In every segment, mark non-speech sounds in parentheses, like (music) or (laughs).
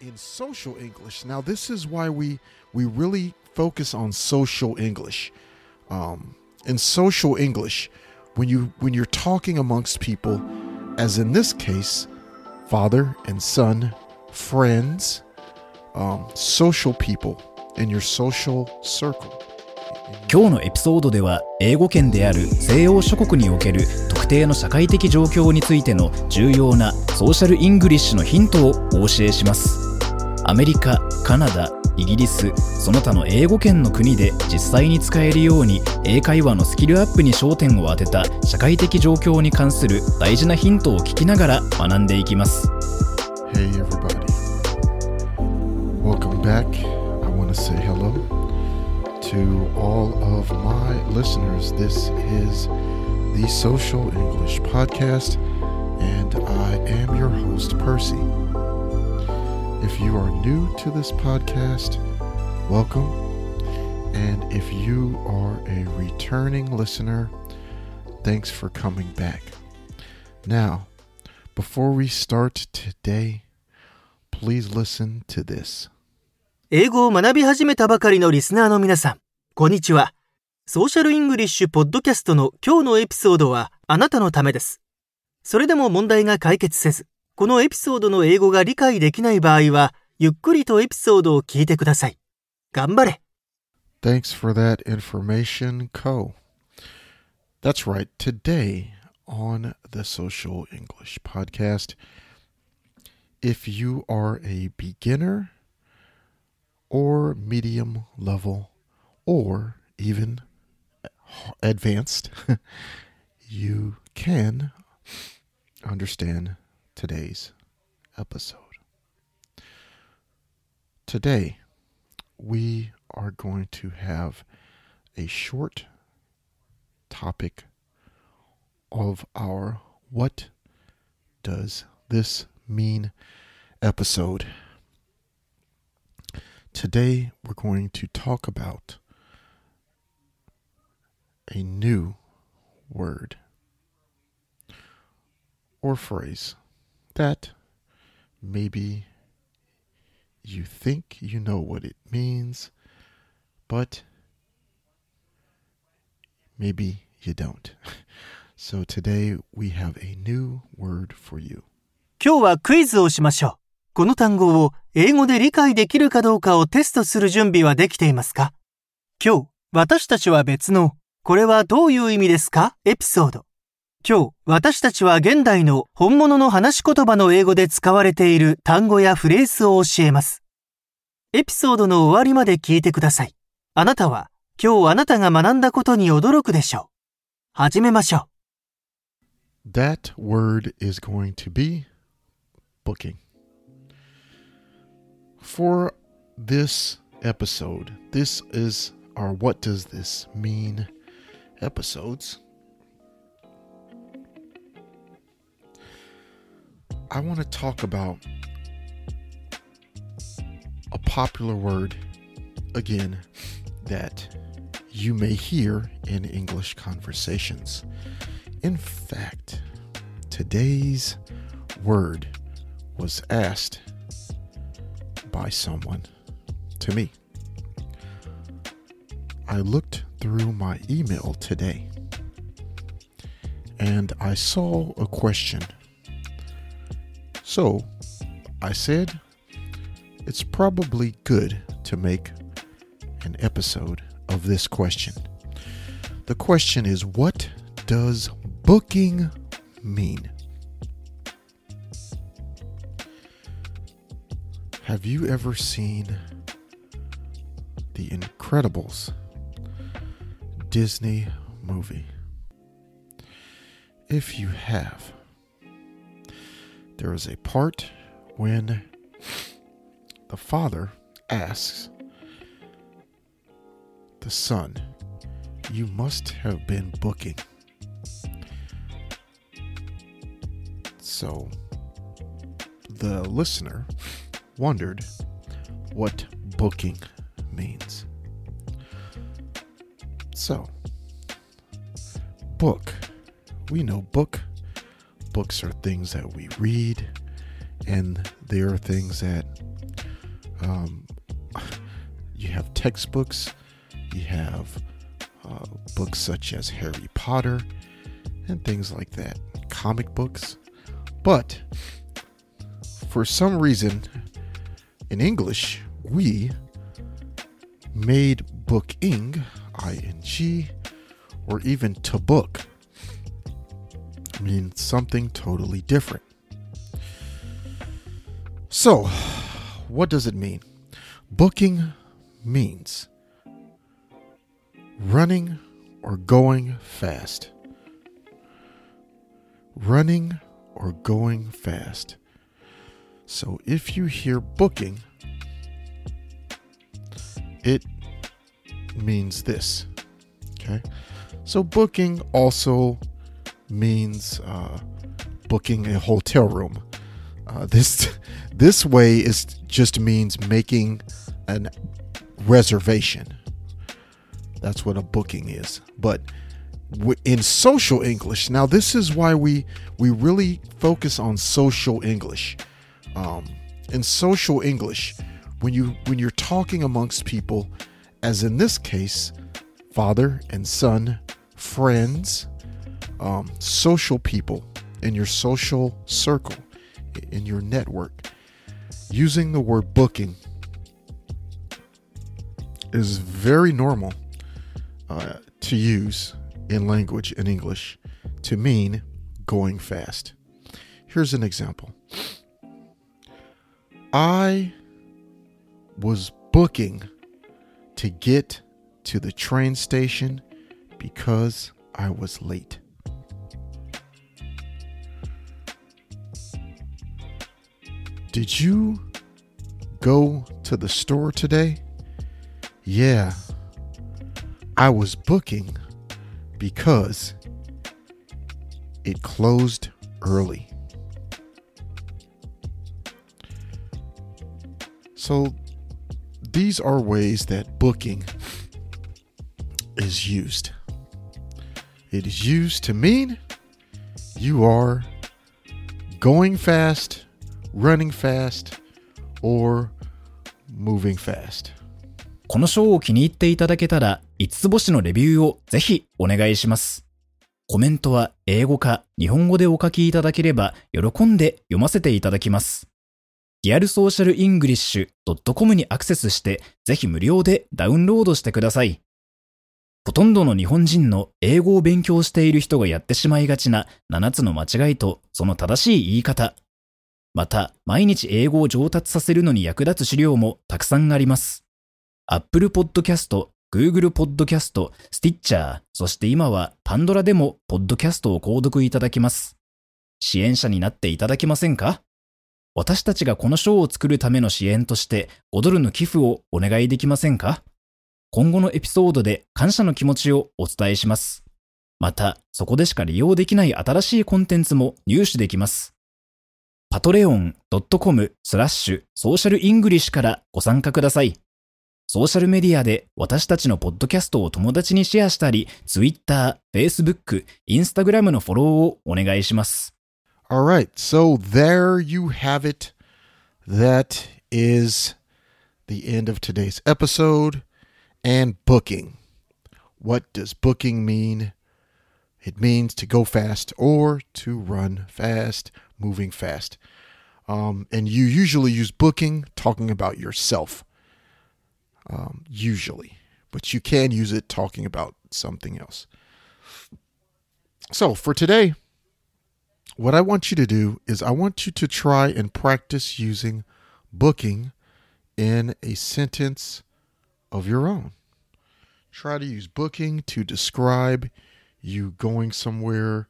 in social English. Now, this is why we we really focus on social English. Um, in social English, when you when you're talking amongst people, as in this case, father and son, friends, um, social people in your social circle. 今日のエピソードでは英語圏である西洋諸国における 定の社会的状況についての重要なソーシャルイングリッシュのヒントをお教えしますアメリカ、カナダ、イギリスその他の英語圏の国で実際に使えるように英会話のスキルアップに焦点を当てた社会的状況に関する大事なヒントを聞きながら学んでいきます Hey everybody. Welcome back. I want to say hello to all of my listeners. This is the Social English Podcast, and I am your host, Percy. If you are new to this podcast, welcome. And if you are a returning listener, thanks for coming back. Now, before we start today, please listen to this. 英語を学び始めたばかりのリスナーの皆さん、こんにちは。 ソーシャルイングリッシュポッドキャストの今日のエピソードはあなたのためです。それでも問題が解決せず、このエピソードの英語が理解できない場合は、ゆっくりとエピソードを聞いてください。頑張れ Thanks for that information, Co. That's right. Today on the Social English Podcast, if you are a beginner or medium level or even advanced, (laughs) you can understand today's episode. Today, we are going to have a short topic of our What Does This Mean episode. Today, we're going to talk about a new word or phrase that maybe you think you know what it means, but maybe you don't. So today we have a new word for you. 今日はクイズをしましょう。この単語を英語で理解できるかどうかをテストする準備はできていますか今日、私たちは別の、これはどういう意味ですか？エピソード。今日、私たちは現代の本物の話し言葉の英語で使われている単語やフレーズを教えます。エピソードの終わりまで聞いてください。あなたは、今日あなたが学んだことに驚くでしょう。始めましょう。That word is going to be booking. For this episode, this is our What Does This Mean episodes. I want to talk about a popular word again that you may hear in English conversations. In fact, today's word was asked by someone to me. I looked through my email today and I saw a question. So I said, it's probably good to make an episode of this question. The question is, what does booking mean? Have you ever seen The Incredibles Disney movie? If you have, there is a part when the father asks the son, You must have been booking. So the listener wondered what booking means. So, book. We know book. Books are things that we read, and they are things that Um, you have textbooks, you have uh, books such as Harry Potter and things like that, comic books. But for some reason, in English, we made booking, ing, or even to book mean something totally different. So, what does it mean? Booking means running or going fast. Running or going fast. So if you hear booking, it means this. Okay. So booking also means uh, booking a hotel room. Uh, this (laughs) this way is just means making an reservation. That's what a booking is. But in social English, now this is why we we really focus on social English. Um, in social English, when you when you're talking amongst people, as in this case, father and son, friends, um, social people in your social circle, in your network, using the word booking is very normal uh, to use in language in English to mean going fast. Here's an example I was booking to get to the train station because I was late. Did you go to the store today? Yeah, I was booking because it closed early. So, these are ways that booking is used. It is used to mean you are going fast, running fast, or moving fast. このショーを気に入っていただけたら、5つ星のレビューをぜひお願いします。コメントは英語か日本語でお書きいただければ喜んで読ませていただきます。リアルソーシャルイングリッシュ .com にアクセスしてぜひ無料でダウンロードしてください。ほとんどの日本人の英語を勉強している人がやってしまいがちな7つの間違いとその正しい言い方。また、毎日英語を上達させるのに役立つ資料もたくさんあります。Apple Podcast、Google Podcast、Stitcher、そして今は Pandora でも Podcast を購読いただきます。支援者になっていただけませんか？私たちがこの賞を作るための支援として5ドルの寄付をお願いできませんか？今後のエピソードで感謝の気持ちをお伝えします。また、そこでしか利用できない新しいコンテンツも入手できます。パトレオン .com スラッシュソーシャルイングリッシュからご参加ください。ソーシャルメディアで私たちのポッドキャストを友達にシェアしたり、Twitter、Facebook、Instagram のフォローをお願いします。Alright, so there you have it. That is the end of today's episode. And booking. What does booking mean? It means to go fast or to run fast, moving fast. Um, and you usually use booking talking about yourself um, usually, but you can use it talking about something else. So for today, what I want you to do is I want you to try and practice using booking in a sentence of your own. Try to use booking to describe you going somewhere,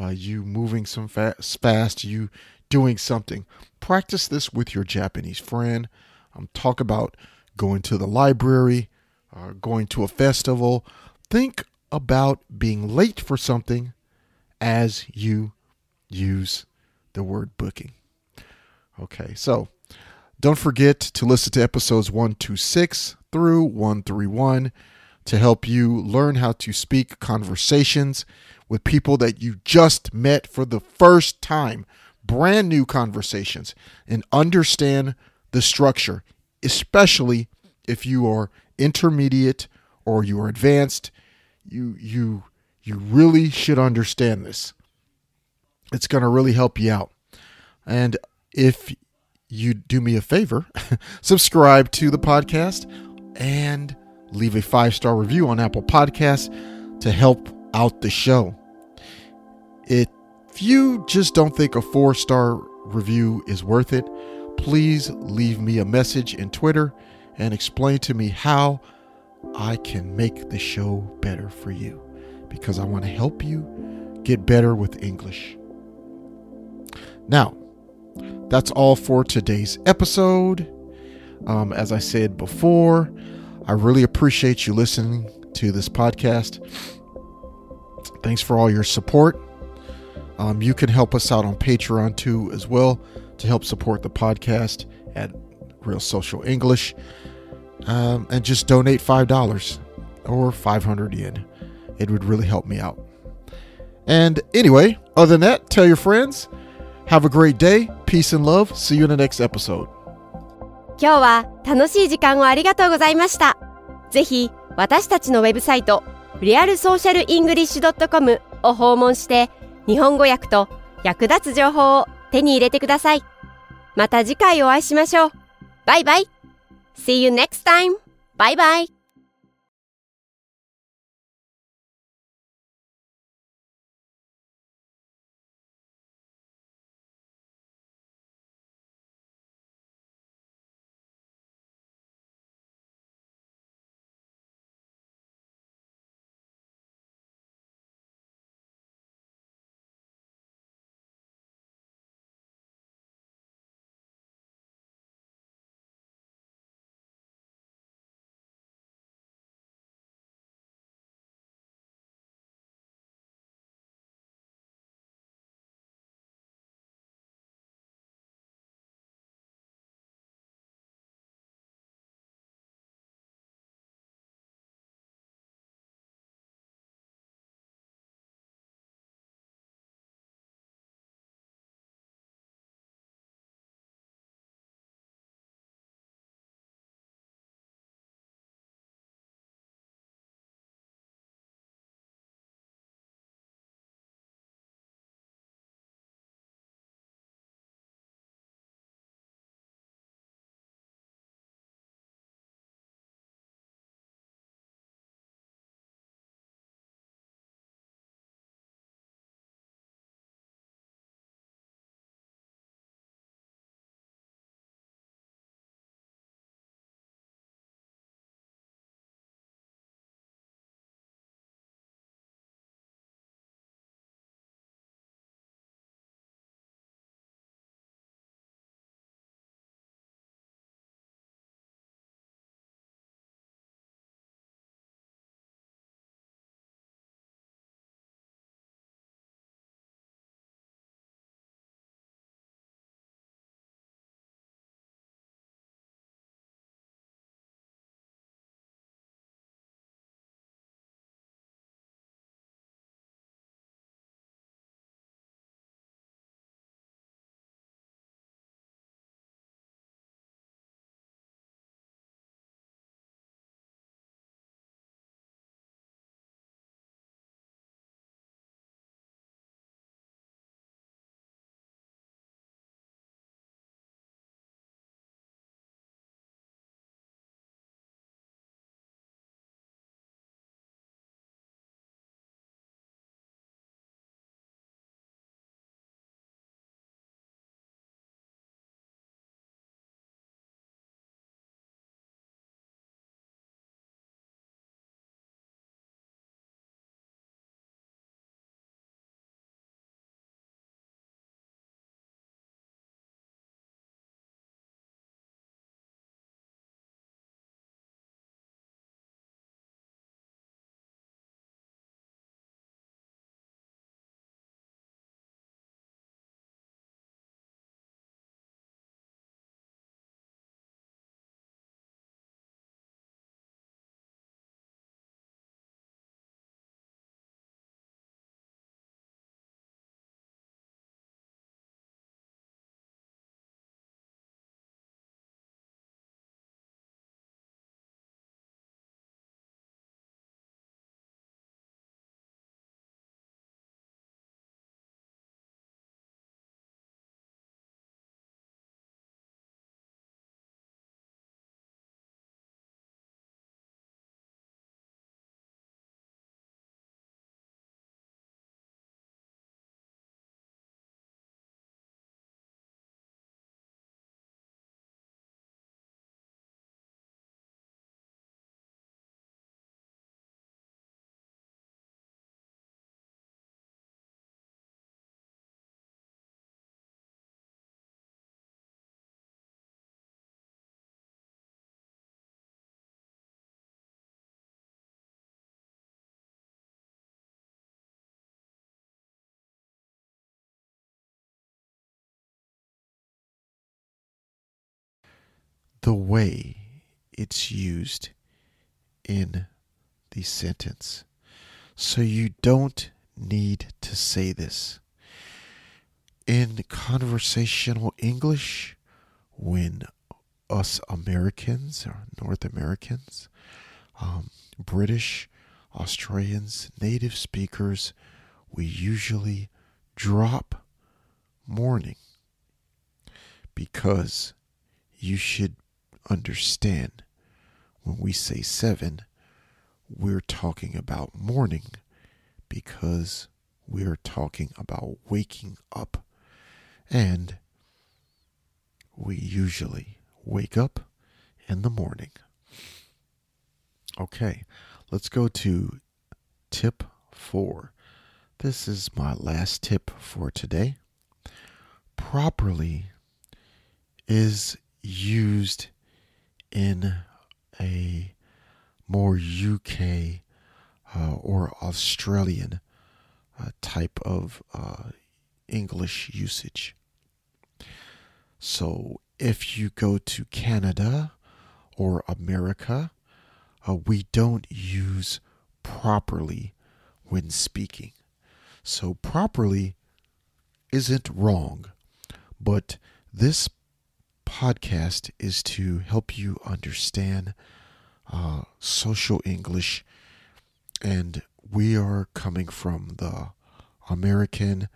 uh, you moving some fast, fast, you doing something. Practice this with your Japanese friend. Um, talk about going to the library, uh, going to a festival. Think about being late for something as you use the word booking. Okay, so don't forget to listen to episodes 126 through 131 to help you learn how to speak conversations with people that you just met for the first time, brand new conversations, and understand the structure especially if you are intermediate or you are advanced. You you you really should understand this. It's going to really help you out. And if you do me a favor, (laughs) subscribe to the podcast and leave a five star review on Apple Podcasts to help out the show. If you just don't think a four star review is worth it, please leave me a message in Twitter and explain to me how I can make the show better for you because I want to help you get better with English. Now, that's all for today's episode. Um, as I said before, I really appreciate you listening to this podcast. Thanks for all your support. Um, you can help us out on Patreon too, as well, to help support the podcast at Real Social English. Um, and just donate $5 or 500 yen. It would really help me out. And anyway, other than that, tell your friends. Have a great day. Peace and love. See you in the next episode. 今日は楽しい時間をありがとうございました。ぜひ私たちのウェブサイト realsocialenglish.com を訪問して日本語訳と役立つ情報を手に入れてください。また次回お会いしましょう。バイバイ !See you next time! バイバイ the way it's used in the sentence. So you don't need to say this. In conversational English, when us Americans or North Americans, um, British, Australians, native speakers, we usually drop morning because you should understand when we say seven, we're talking about morning because we're talking about waking up. And we usually wake up in the morning. Okay, let's go to tip four. This is my last tip for today. Properly is used in a more UK uh, or Australian uh, type of uh, English usage. So if you go to Canada or America, uh, we don't use properly when speaking. So properly isn't wrong, but this podcast is to help you understand uh, social English, and we are coming from the American,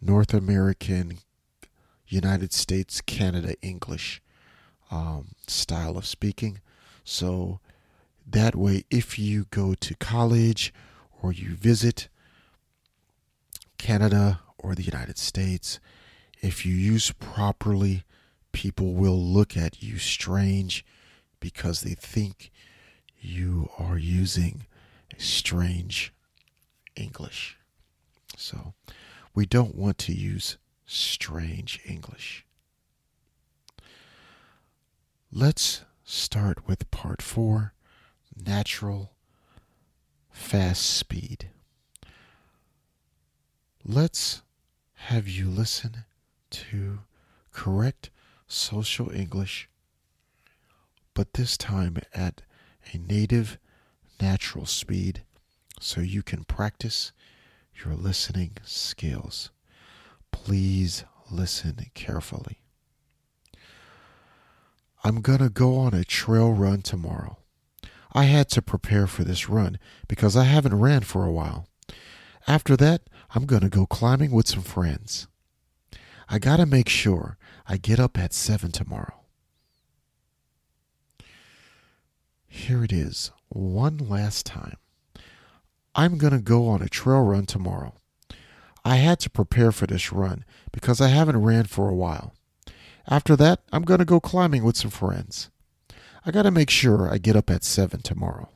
North American, United States, Canada English um, style of speaking. So that way, if you go to college or you visit Canada or the United States, if you use properly, people will look at you strange because they think you are using strange English. So we don't want to use strange English. Let's start with part four natural fast speed. Let's have you listen to correct social English, but this time at a native natural speed so you can practice your listening skills. Please listen carefully. I'm going to go on a trail run tomorrow. I had to prepare for this run because I haven't ran for a while. After that, I'm going to go climbing with some friends. I got to make sure I get up at 7 tomorrow. Here it is, one last time. I'm going to go on a trail run tomorrow. I had to prepare for this run because I haven't ran for a while. After that, I'm going to go climbing with some friends. I got to make sure I get up at 7 tomorrow.